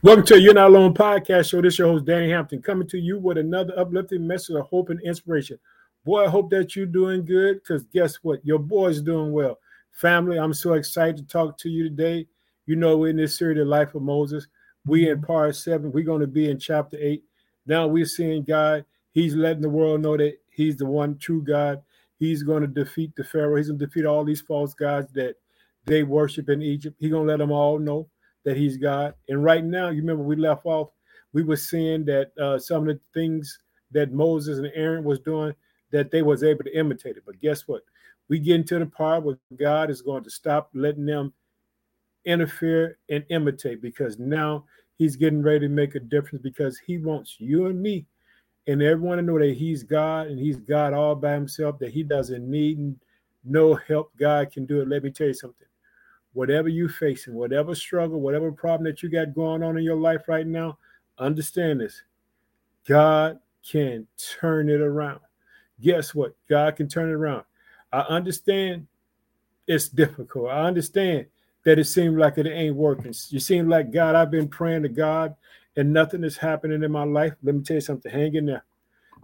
Welcome to You're Not Alone podcast show. This is your host, Danny Hampton, coming to you with another uplifting message of hope and inspiration. Boy, I hope that you're doing good because guess what? Your boy's doing well. Family, I'm so excited to talk to you today. You know, we're in this series, The Life of Moses. We in mm-hmm. part seven. We're going to be in chapter eight. Now we're seeing God. He's letting the world know that He's the one true God. He's going to defeat the Pharaoh. He's going to defeat all these false gods that they worship in Egypt. He's going to let them all know that he's God. And right now, you remember we left off, we were seeing that uh, some of the things that Moses and Aaron was doing, that they was able to imitate it. But guess what? We get into the part where God is going to stop letting them interfere and imitate because now he's getting ready to make a difference because he wants you and me and everyone to know that he's God and he's God all by himself, that he doesn't need no help. God can do it. Let me tell you something whatever you're facing, whatever struggle, whatever problem that you got going on in your life right now, understand this. God can turn it around. Guess what? God can turn it around. I understand it's difficult. I understand that it seems like it ain't working. You seem like God, I've been praying to God and nothing is happening in my life. Let me tell you something. Hang in there.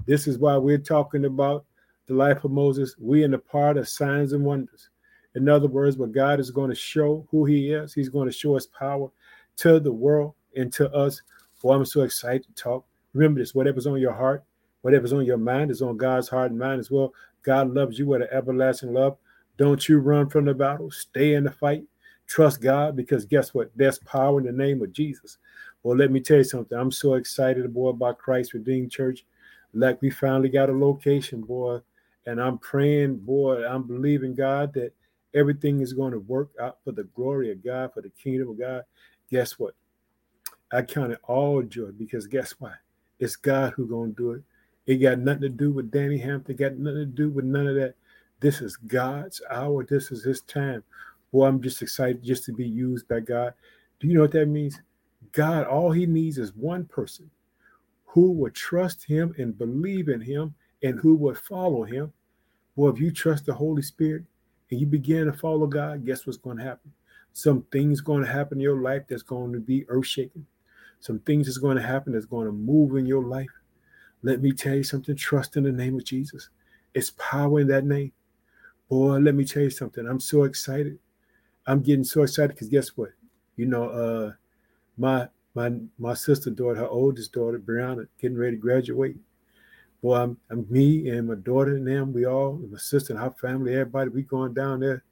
This is why we're talking about the life of Moses. We in the part of signs and wonders. In other words, what God is going to show who He is, He's going to show His power to the world and to us. Oh, I'm so excited to talk. Remember this whatever's on your heart, whatever's on your mind is on God's heart and mind as well. God loves you with an everlasting love. Don't you run from the battle, stay in the fight. Trust God because guess what? There's power in the name of Jesus. Well, let me tell you something. I'm so excited, boy, about Christ Redeemed Church. Like we finally got a location, boy. And I'm praying, boy, I'm believing God that Everything is going to work out for the glory of God, for the kingdom of God. Guess what? I count it all joy because guess what? It's God who's going to do it. It got nothing to do with Danny Hampton. Got nothing to do with none of that. This is God's hour. This is His time. Boy, I'm just excited just to be used by God. Do you know what that means? God, all He needs is one person who would trust Him and believe in Him and who would follow Him. Boy, if you trust the Holy Spirit, and you begin to follow God, guess what's going to happen? Some things going to happen in your life that's going to be earth shaking. Some things that's going to happen that's going to move in your life. Let me tell you something. Trust in the name of Jesus. It's power in that name. Boy, let me tell you something. I'm so excited. I'm getting so excited because guess what? You know, uh, my my my sister daughter, her oldest daughter, Brianna, getting ready to graduate. Boy, I'm, I'm, me and my daughter and them, we all, my sister and our family, everybody, we going down there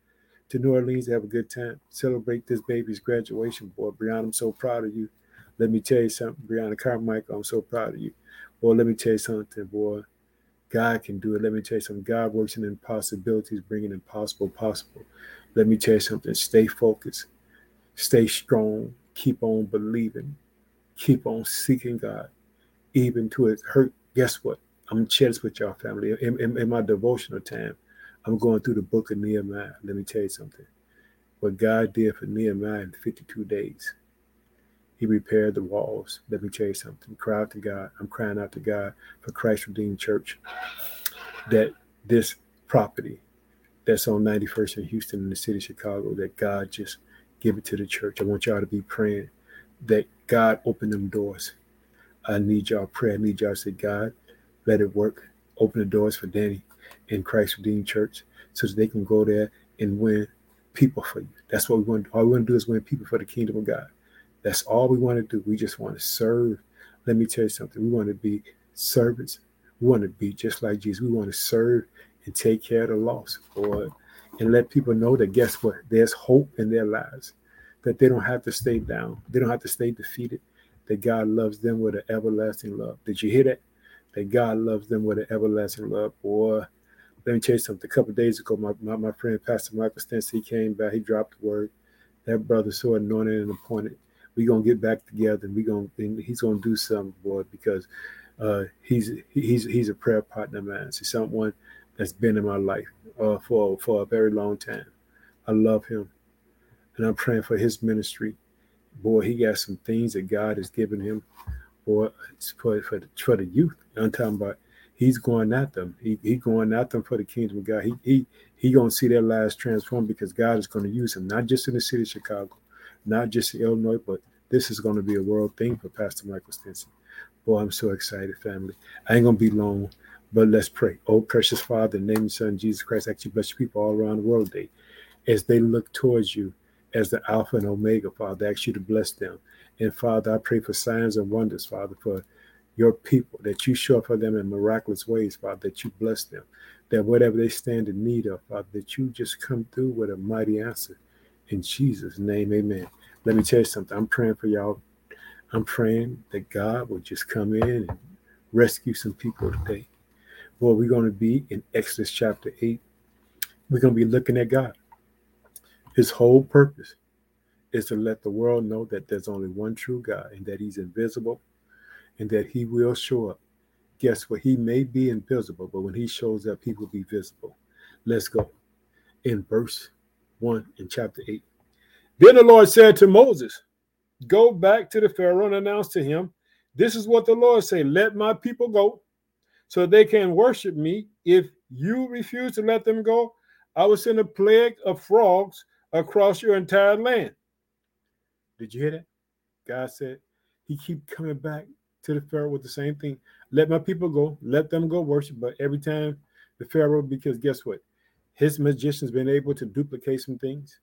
to New Orleans to have a good time, celebrate this baby's graduation. Boy, Brianna, I'm so proud of you. Let me tell you something, Brianna Carmichael, I'm so proud of you. Boy, let me tell you something, boy. God can do it. Let me tell you something. God works in impossibilities, bringing impossible possible. Let me tell you something. Stay focused, stay strong, keep on believing, keep on seeking God, even to it hurt. Guess what? I'm this with y'all, family. In, in, in, my devotional time, I'm going through the book of Nehemiah. Let me tell you something. What God did for Nehemiah in 52 days, He repaired the walls. Let me tell you something. Cry out to God. I'm crying out to God for Christ Redeemed Church that this property that's on 91st in Houston in the city of Chicago, that God just give it to the church. I want y'all to be praying that God open them doors. I need y'all prayer. I need y'all to say, God, let it work. Open the doors for Danny and Christ Redeemed Church so that they can go there and win people for you. That's what we want. All we want to do is win people for the kingdom of God. That's all we want to do. We just want to serve. Let me tell you something. We want to be servants. We want to be just like Jesus. We want to serve and take care of the lost, boy, and let people know that guess what? There's hope in their lives. That they don't have to stay down. They don't have to stay defeated. That God loves them with an everlasting love. Did you hear that? That God loves them with an everlasting love. Boy, let me tell you something. A couple days ago, my, my, my, friend Pastor Michael Stentz, he came back, he dropped the word. That brother so anointed and appointed. We're gonna get back together and we gonna and he's gonna do something, boy, because uh, he's he's he's a prayer partner, man. He's someone that's been in my life uh, for for a very long time. I love him, and I'm praying for his ministry. Boy, he got some things that God has given him for for for the, for the youth. I'm talking about he's going at them. He he going at them for the kingdom of God. He he he gonna see their lives transformed because God is to use him not just in the city of Chicago, not just in Illinois, but This is to be a world thing for Pastor Michael Stinson. Boy, I'm so excited, family. I ain't to be long, but let's pray. Oh, precious Father, in the name of Son, Jesus Christ, actually bless your people all around the world today as they look towards you as the Alpha and Omega, Father. I ask you to bless them. And Father, I pray for signs and wonders, Father, for your people, that you show up for them in miraculous ways, Father, that you bless them, that whatever they stand in need of, Father, that you just come through with a mighty answer. In Jesus' name, amen. Let me tell you something. I'm praying for y'all. I'm praying that God will just come in and rescue some people today. Well, we're going to be in Exodus chapter 8. We're going to be looking at God. His whole purpose is to let the world know that there's only one true God and that he's invisible and that he will show up. Guess what? He may be invisible, but when he shows up, he will be visible. Let's go. In verse 1 in chapter 8. Then the Lord said to Moses, Go back to the Pharaoh and announce to him, This is what the Lord say: Let my people go, so they can worship me. If you refuse to let them go, I will send a plague of frogs across your entire land. Did you hear that? God said he keep coming back to the Pharaoh with the same thing. Let my people go, let them go worship. But every time the Pharaoh, because guess what? His magician's been able to duplicate some things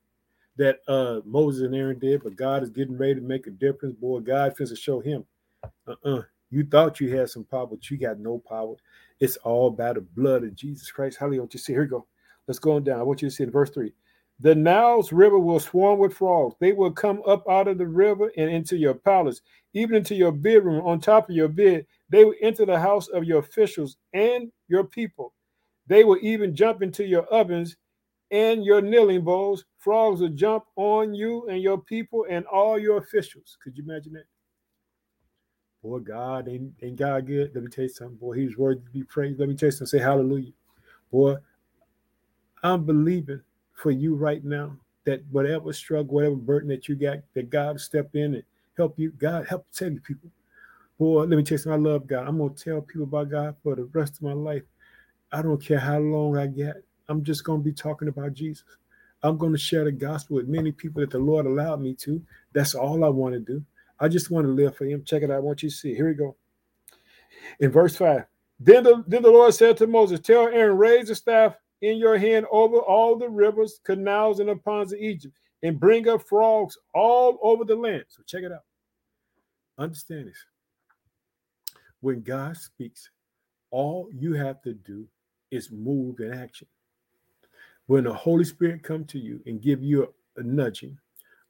that uh Moses and Aaron did, but God is getting ready to make a difference. Boy, God finna show him. Uh-uh. You thought you had some power, but you got no power. It's all by the blood of Jesus Christ. Hallelujah. You see, here we go. Let's go on down. I want you to see in verse 3. The Nile's river will swarm with frogs. They will come up out of the river and into your palace, even into your bedroom, on top of your bed. They will enter the house of your officials and your people. They will even jump into your ovens and your kneading bowls. Frogs will jump on you and your people and all your officials. Could you imagine that? Boy, God ain't, ain't God good. Let me tell you something. Boy, he's worthy to be praised. Let me tell you something. Say hallelujah. Boy, I'm believing for you right now that whatever struggle, whatever burden that you got, that God step in and help you. God help tell you people. Boy, let me tell you something. I love God. I'm gonna tell people about God for the rest of my life. I don't care how long I get. I'm just gonna be talking about Jesus. I'm gonna share the gospel with many people that the Lord allowed me to. That's all I want to do. I just want to live for Him. Check it out. I want you to see. Here we go. In verse five. Then the, then the Lord said to Moses, Tell Aaron, raise the staff in your hand over all the rivers, canals, and the ponds of Egypt, and bring up frogs all over the land. So check it out. Understand this. When God speaks, all you have to do is move in action. When the Holy Spirit come to you and give you a, a nudging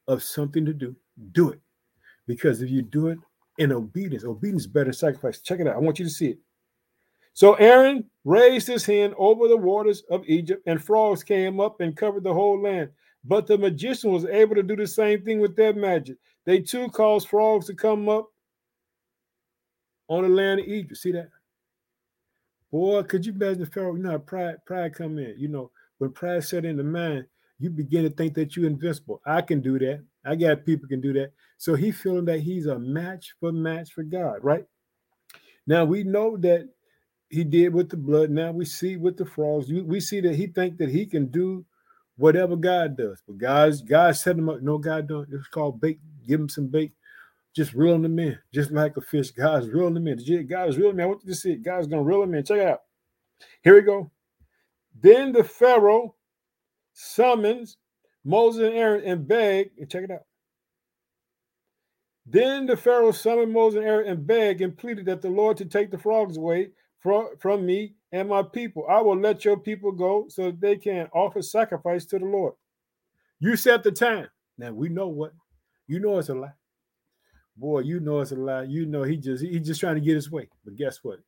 of something to do, do it. Because if you do it in obedience, obedience is better sacrifice. Check it out. I want you to see it. So Aaron raised his hand over the waters of Egypt, and frogs came up and covered the whole land. But the magician was able to do the same thing with their magic. They too caused frogs to come up on the land of Egypt. See that? Boy, could you imagine the Pharaoh? You know, pride, pride come in. You know, when pride set in the mind, you begin to think that you're invincible. I can do that. I got people can do that. So he feeling that he's a match for match for God, right? Now we know that he did with the blood. Now we see with the frogs. We see that he think that he can do whatever God does. But guys, God set him up. No, God don't. It's called bait. Give him some bait. Just reeling them in, just like a fish. God's reeling them in. God is reeling me. I want you see. God's gonna reel them in. Check it out. Here we go. Then the Pharaoh summons Moses and Aaron and begged, and check it out. Then the Pharaoh summoned Moses and Aaron and begged and pleaded that the Lord to take the frogs away from, from me and my people. I will let your people go so that they can offer sacrifice to the Lord. You set the time. Now we know what you know it's a lie. Boy, you know it's a lie. You know he just he's just trying to get his way. But guess what?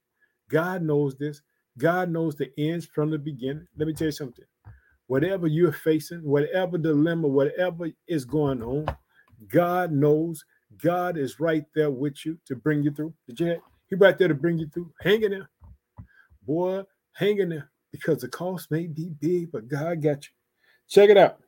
God knows this. God knows the ends from the beginning. Let me tell you something. Whatever you're facing, whatever dilemma, whatever is going on, God knows. God is right there with you to bring you through. Did you? He right there to bring you through. Hang in there boy, hang in there because the cost may be big, but God got you. Check it out.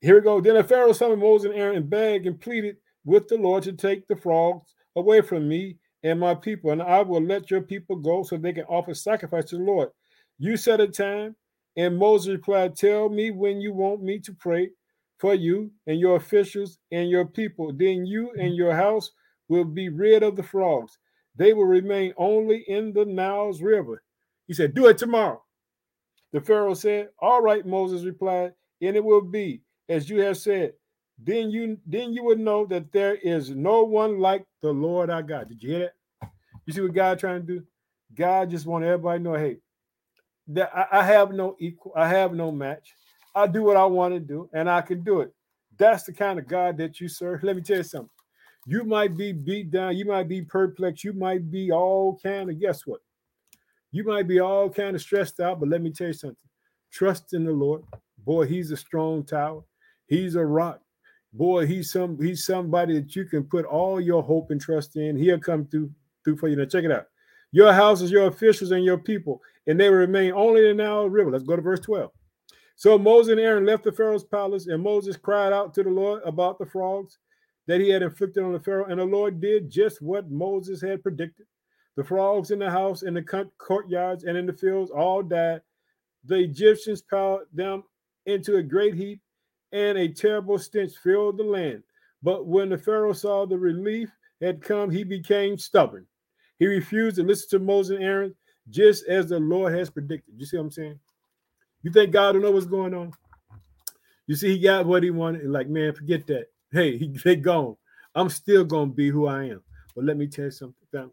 Here we go. Then the Pharaoh summoned Moses and Aaron and begged and pleaded with the Lord to take the frogs away from me and my people, and I will let your people go so they can offer sacrifice to the Lord. You set a time, and Moses replied, Tell me when you want me to pray for you and your officials and your people. Then you and your house will be rid of the frogs. They will remain only in the Niles River. He said, Do it tomorrow. The Pharaoh said, All right, Moses replied, and it will be as you have said. Then you then you would know that there is no one like the Lord our God. Did you hear that? You see what God trying to do? God just want everybody to know, hey, that I, I have no equal, I have no match. I do what I want to do, and I can do it. That's the kind of God that you serve. Let me tell you something. You might be beat down, you might be perplexed, you might be all kind of guess what? You might be all kind of stressed out, but let me tell you something. Trust in the Lord. Boy, he's a strong tower. He's a rock. Boy, he's some he's somebody that you can put all your hope and trust in. He'll come through through for you. Now check it out. Your houses, your officials, and your people, and they will remain only in Nile River. Let's go to verse 12. So Moses and Aaron left the Pharaoh's palace, and Moses cried out to the Lord about the frogs that he had inflicted on the Pharaoh. And the Lord did just what Moses had predicted. The frogs in the house, in the courtyards, and in the fields all died. The Egyptians piled them into a great heap, and a terrible stench filled the land. But when the Pharaoh saw the relief had come, he became stubborn. He refused to listen to Moses and Aaron, just as the Lord has predicted. You see what I'm saying? You think God don't know what's going on? You see, he got what he wanted. Like, man, forget that. Hey, he, they gone. I'm still gonna be who I am. But let me tell you something, family.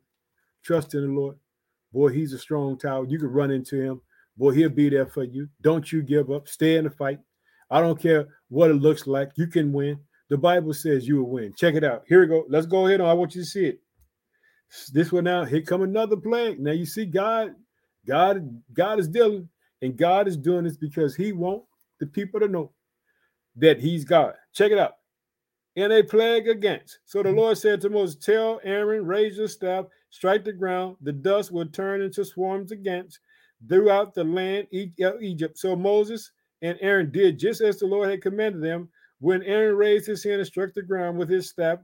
Trust in the Lord. Boy, he's a strong tower. You can run into him. Boy, he'll be there for you. Don't you give up. Stay in the fight. I don't care what it looks like. You can win. The Bible says you will win. Check it out. Here we go. Let's go ahead. I want you to see it. This one now. Here come another plague. Now you see God. God. God is dealing, and God is doing this because He want the people to know that He's God. Check it out. In a plague against. So the mm-hmm. Lord said to Moses, "Tell Aaron, raise your staff, strike the ground. The dust will turn into swarms against throughout the land of uh, Egypt." So Moses and Aaron did just as the Lord had commanded them. When Aaron raised his hand and struck the ground with his staff,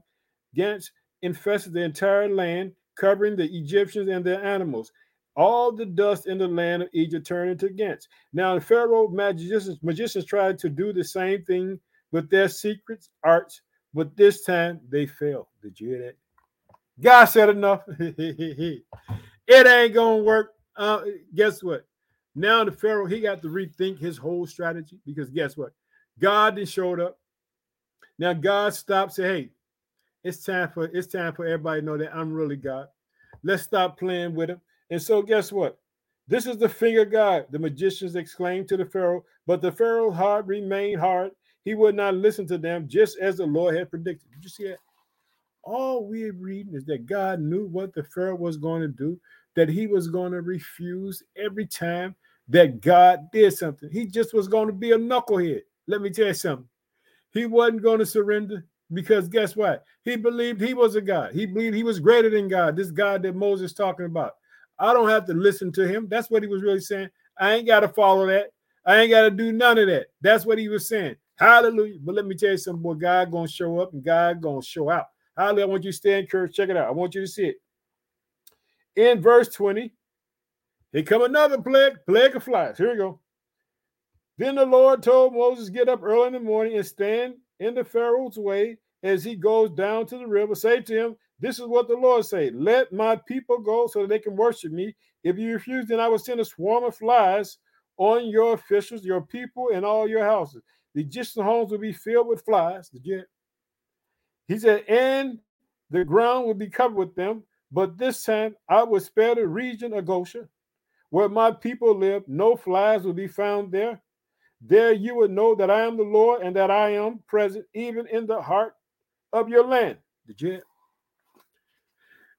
gnats infested the entire land, covering the Egyptians and their animals. All the dust in the land of Egypt turned into gnats. Now, the Pharaoh magicians, magicians tried to do the same thing with their secrets, arts, but this time they failed. Did you hear that? God said enough. it ain't gonna work. Uh, guess what? Now the Pharaoh he got to rethink his whole strategy because guess what? God then showed up. Now God stopped, say, hey, it's time for it's time for everybody to know that I'm really God. Let's stop playing with him. And so guess what? This is the finger God, the magicians exclaimed to the Pharaoh, but the Pharaoh's heart remained hard. He would not listen to them, just as the Lord had predicted. Did you see that? All we're reading is that God knew what the Pharaoh was going to do, that he was going to refuse every time that God did something. He just was going to be a knucklehead. Let me tell you something. He wasn't going to surrender because guess what? He believed he was a God. He believed he was greater than God. This God that Moses talking about. I don't have to listen to him. That's what he was really saying. I ain't got to follow that. I ain't got to do none of that. That's what he was saying. Hallelujah. But let me tell you something, boy. God gonna show up and God gonna show out. Hallelujah. I want you to stay encouraged. Check it out. I want you to see it. In verse 20, here come another plague, plague of flies. Here we go. Then the Lord told Moses, Get up early in the morning and stand in the Pharaoh's way as he goes down to the river. Say to him, This is what the Lord said Let my people go so that they can worship me. If you refuse, then I will send a swarm of flies on your officials, your people, and all your houses. The Egyptian homes will be filled with flies. He said, and the ground will be covered with them. But this time I will spare the region of Goshen where my people live, no flies will be found there. There you will know that I am the Lord and that I am present even in the heart of your land. Did?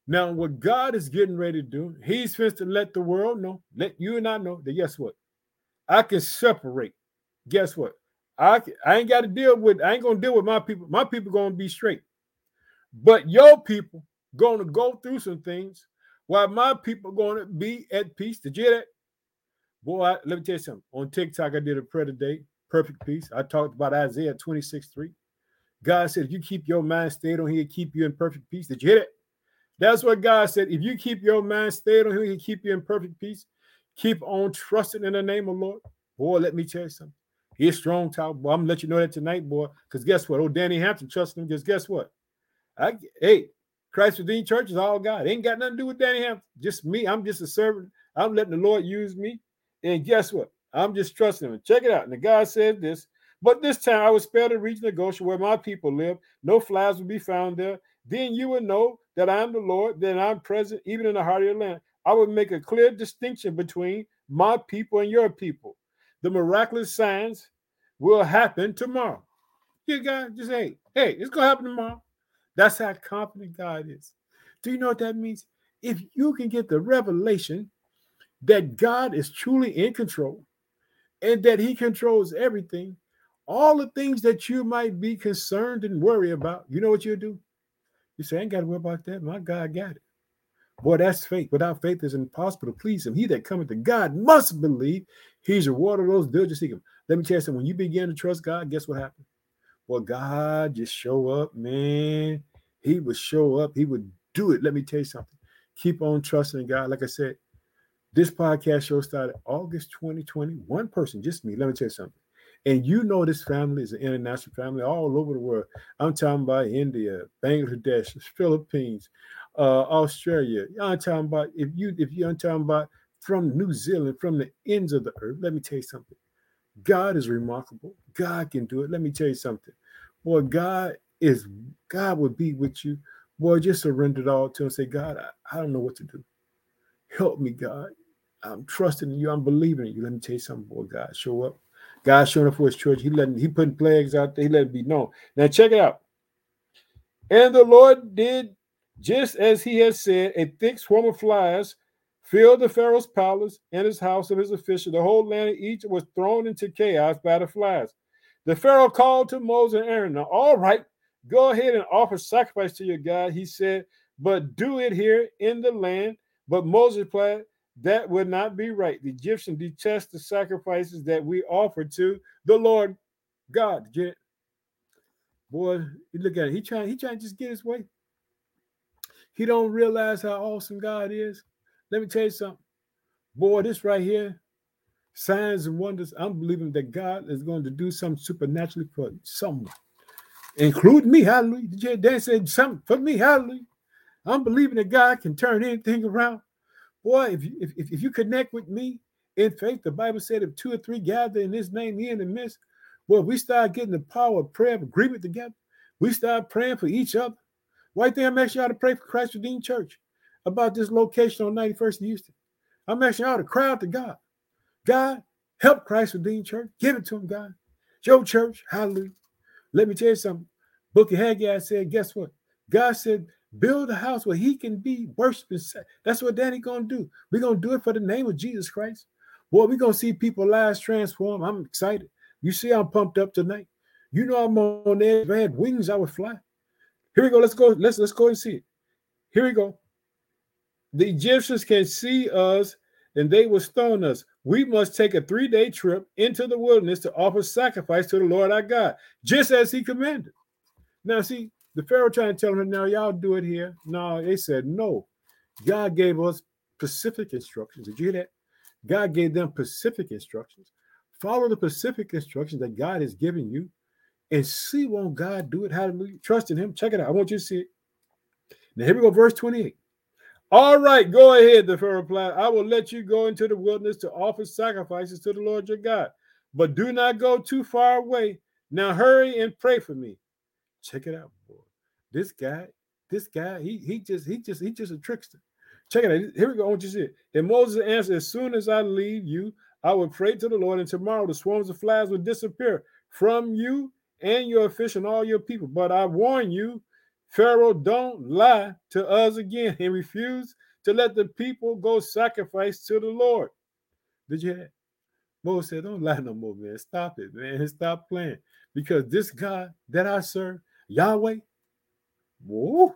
Now, what God is getting ready to do, He's supposed to let the world know, let you and I know that guess what? I can separate. Guess what? I, I ain't got to deal with, I ain't gonna deal with my people. My people gonna be straight. But your people gonna go through some things while my people to be at peace. Did you hear that? Boy, I, let me tell you something. On TikTok, I did a prayer today, perfect peace. I talked about Isaiah 26 3. God said, if you keep your mind stayed on Him, keep you in perfect peace. Did you hear it? That's what God said. If you keep your mind stayed on Him, He keep you in perfect peace. Keep on trusting in the name of the Lord. Boy, let me tell you something. He's strong boy. I'm gonna let you know that tonight, boy. Because guess what? Oh, Danny Hampton trusts him. Because guess what? I hey, Christ Redeemed Church is all God. Ain't got nothing to do with Danny Hampton. Just me. I'm just a servant. I'm letting the Lord use me. And guess what? I'm just trusting him. Check it out. And the God said this. But this time I will spare the region of Goshen where my people live. No flies will be found there. Then you will know that I am the Lord, that I'm present even in the heart of your land. I will make a clear distinction between my people and your people. The miraculous signs will happen tomorrow. You guys just hey, hey, it's gonna happen tomorrow. That's how confident God is. Do you know what that means? If you can get the revelation that God is truly in control and that He controls everything, all the things that you might be concerned and worry about, you know what you'll do? You say, I ain't got to worry about that. My God got it. Boy, that's faith. Without faith, it's impossible to please him. He that cometh to God must believe he's a reward of those diligent seek him. Let me tell you something. When you begin to trust God, guess what happens? Well, God just show up, man. He would show up. He would do it. Let me tell you something. Keep on trusting God. Like I said, this podcast show started August 2020. One person, just me. Let me tell you something. And you know this family is an international family all over the world. I'm talking about India, Bangladesh, Philippines, uh, Australia. I'm talking about if you if you're talking about from New Zealand, from the ends of the earth. Let me tell you something. God is remarkable. God can do it. Let me tell you something. Boy, God is God will be with you. Boy, just surrender it all to him. Say, God, I, I don't know what to do. Help me, God. I'm trusting you. I'm believing in you. Let me tell you something, boy. God, show up. God showing up for his church. He letting he putting plagues out there. He let it be known. Now check it out. And the Lord did just as he had said, a thick swarm of flies filled the Pharaoh's palace and his house of his officials. The whole land of Egypt was thrown into chaos by the flies. The Pharaoh called to Moses and Aaron. Now, all right, go ahead and offer sacrifice to your God, he said, but do it here in the land. But Moses replied, that would not be right. The Egyptians detest the sacrifices that we offer to the Lord God. Boy, look at it. He trying, he trying to just get his way. He don't realize how awesome God is. Let me tell you something. Boy, this right here, signs and wonders. I'm believing that God is going to do something supernaturally for someone, including me. Hallelujah. Did you Dan said something for me? Hallelujah. I'm believing that God can turn anything around. Boy, if you, if, if you connect with me in faith, the Bible said if two or three gather in his name, he in the midst. Boy, we start getting the power of prayer, of agreement together. We start praying for each other. Why think I'm asking y'all to pray for Christ Redeemed Church about this location on 91st in Houston? I'm asking y'all to cry out to God. God, help Christ Redeemed Church. Give it to him, God. Your church, hallelujah. Let me tell you something. Book of Haggai said, guess what? God said, Build a house where he can be worshiping. That's what Danny gonna do. We're gonna do it for the name of Jesus Christ. Boy, we're gonna see people lives transform. I'm excited. You see, I'm pumped up tonight. You know I'm on there. If I had wings, I would fly. Here we go. Let's go. Let's let's go and see it. Here we go. The Egyptians can see us and they will stone us. We must take a three-day trip into the wilderness to offer sacrifice to the Lord our God, just as he commanded. Now, see, the Pharaoh trying to tell him, now y'all do it here. No, they said no. God gave us specific instructions. Did you hear that? God gave them specific instructions. Follow the specific instructions that God has given you and see won't God do it. Hallelujah. Trust in him. Check it out. I want you to see it. Now here we go, verse 28. All right, go ahead, the Pharaoh replied. I will let you go into the wilderness to offer sacrifices to the Lord your God, but do not go too far away. Now hurry and pray for me. Check it out, boy. This guy, this guy, he he just he just he just a trickster. Check it out. Here we go. I want you to see it. And Moses answered, As soon as I leave you, I will pray to the Lord, and tomorrow the swarms of flies will disappear from you and your fish and all your people. But I warn you, Pharaoh, don't lie to us again and refuse to let the people go sacrifice to the Lord. Did you hear Moses said, Don't lie no more, man. Stop it, man. Stop playing. Because this God that I serve, Yahweh, Whoa.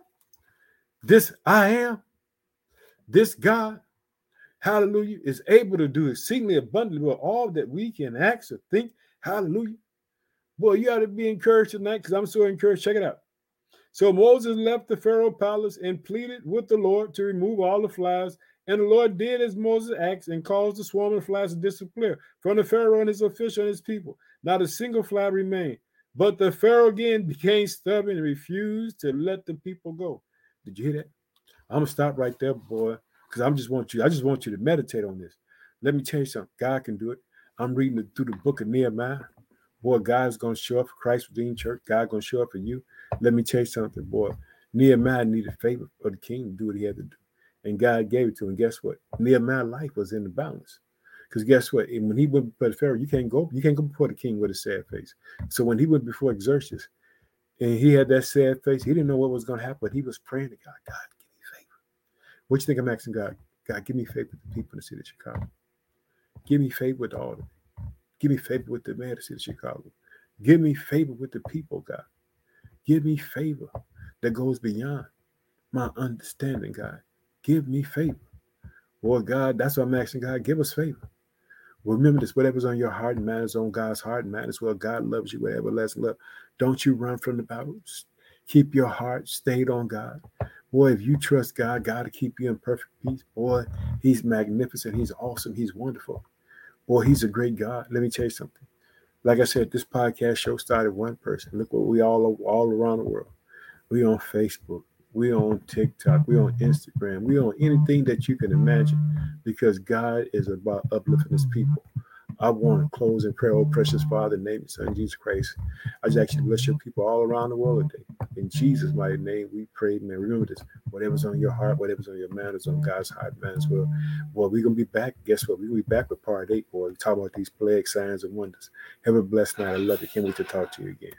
This I am, this God, hallelujah, is able to do exceedingly abundantly with all that we can ask or think. Hallelujah. Boy, you ought to be encouraged tonight because I'm so encouraged. Check it out. So Moses left the Pharaoh palace and pleaded with the Lord to remove all the flies And the Lord did as Moses asked and caused the swarm of flies to disappear from the Pharaoh and his officials and his people. Not a single fly remained. But the Pharaoh again became stubborn and refused to let the people go. Did you hear that? I'm gonna stop right there, boy, because I'm just want you. I just want you to meditate on this. Let me tell you something. God can do it. I'm reading through the book of Nehemiah. Boy, God's gonna show up for Christ Redeemed Church. God gonna show up for you. Let me tell you something, boy. Nehemiah needed favor of the king to do what he had to do, and God gave it to him. And guess what? Nehemiah's life was in the balance. Because guess what? When he went before the Pharaoh, you can't go, you can't go before the king with a sad face. So when he went before Xerxes, and he had that sad face, he didn't know what was to happen, but he was praying to God, God, give me favor. What you think I'm asking God? God, give me favor with the people in the city of Chicago. Give me favor with all of them. Give me favor with the man of the city of Chicago. Give me favor with the people, God. Give me favor that goes beyond my understanding, God. Give me favor. Boy, God, that's what I'm asking God. Give us favor. Remember this, whatever's on your heart and mind is on God's heart and mind as well. God loves you with everlasting love. Don't you run from the battles. Keep your heart stayed on God. Boy, if you trust God, God will keep you in perfect peace. Boy, He's magnificent. He's awesome. He's wonderful. Boy, He's a great God. Let me tell you something. Like I said, this podcast show started one person. Look what we all all around the world. We on Facebook. We on TikTok. We on Instagram. We on anything that you can imagine because God is about uplifting his people. I want to close in prayer, oh precious Father, in the name of Son Jesus Christ. I just actually bless your people all around the world today. In Jesus' mighty name, we pray, man. Remember this. Whatever's on your heart, whatever's on your mind is on God's heart, man, as well. Well, we're gonna be back. Guess what? We're gonna be back with part eight, boy. We talk about these plague signs and wonders. Have a blessed night. I love you. Can't wait to talk to you again.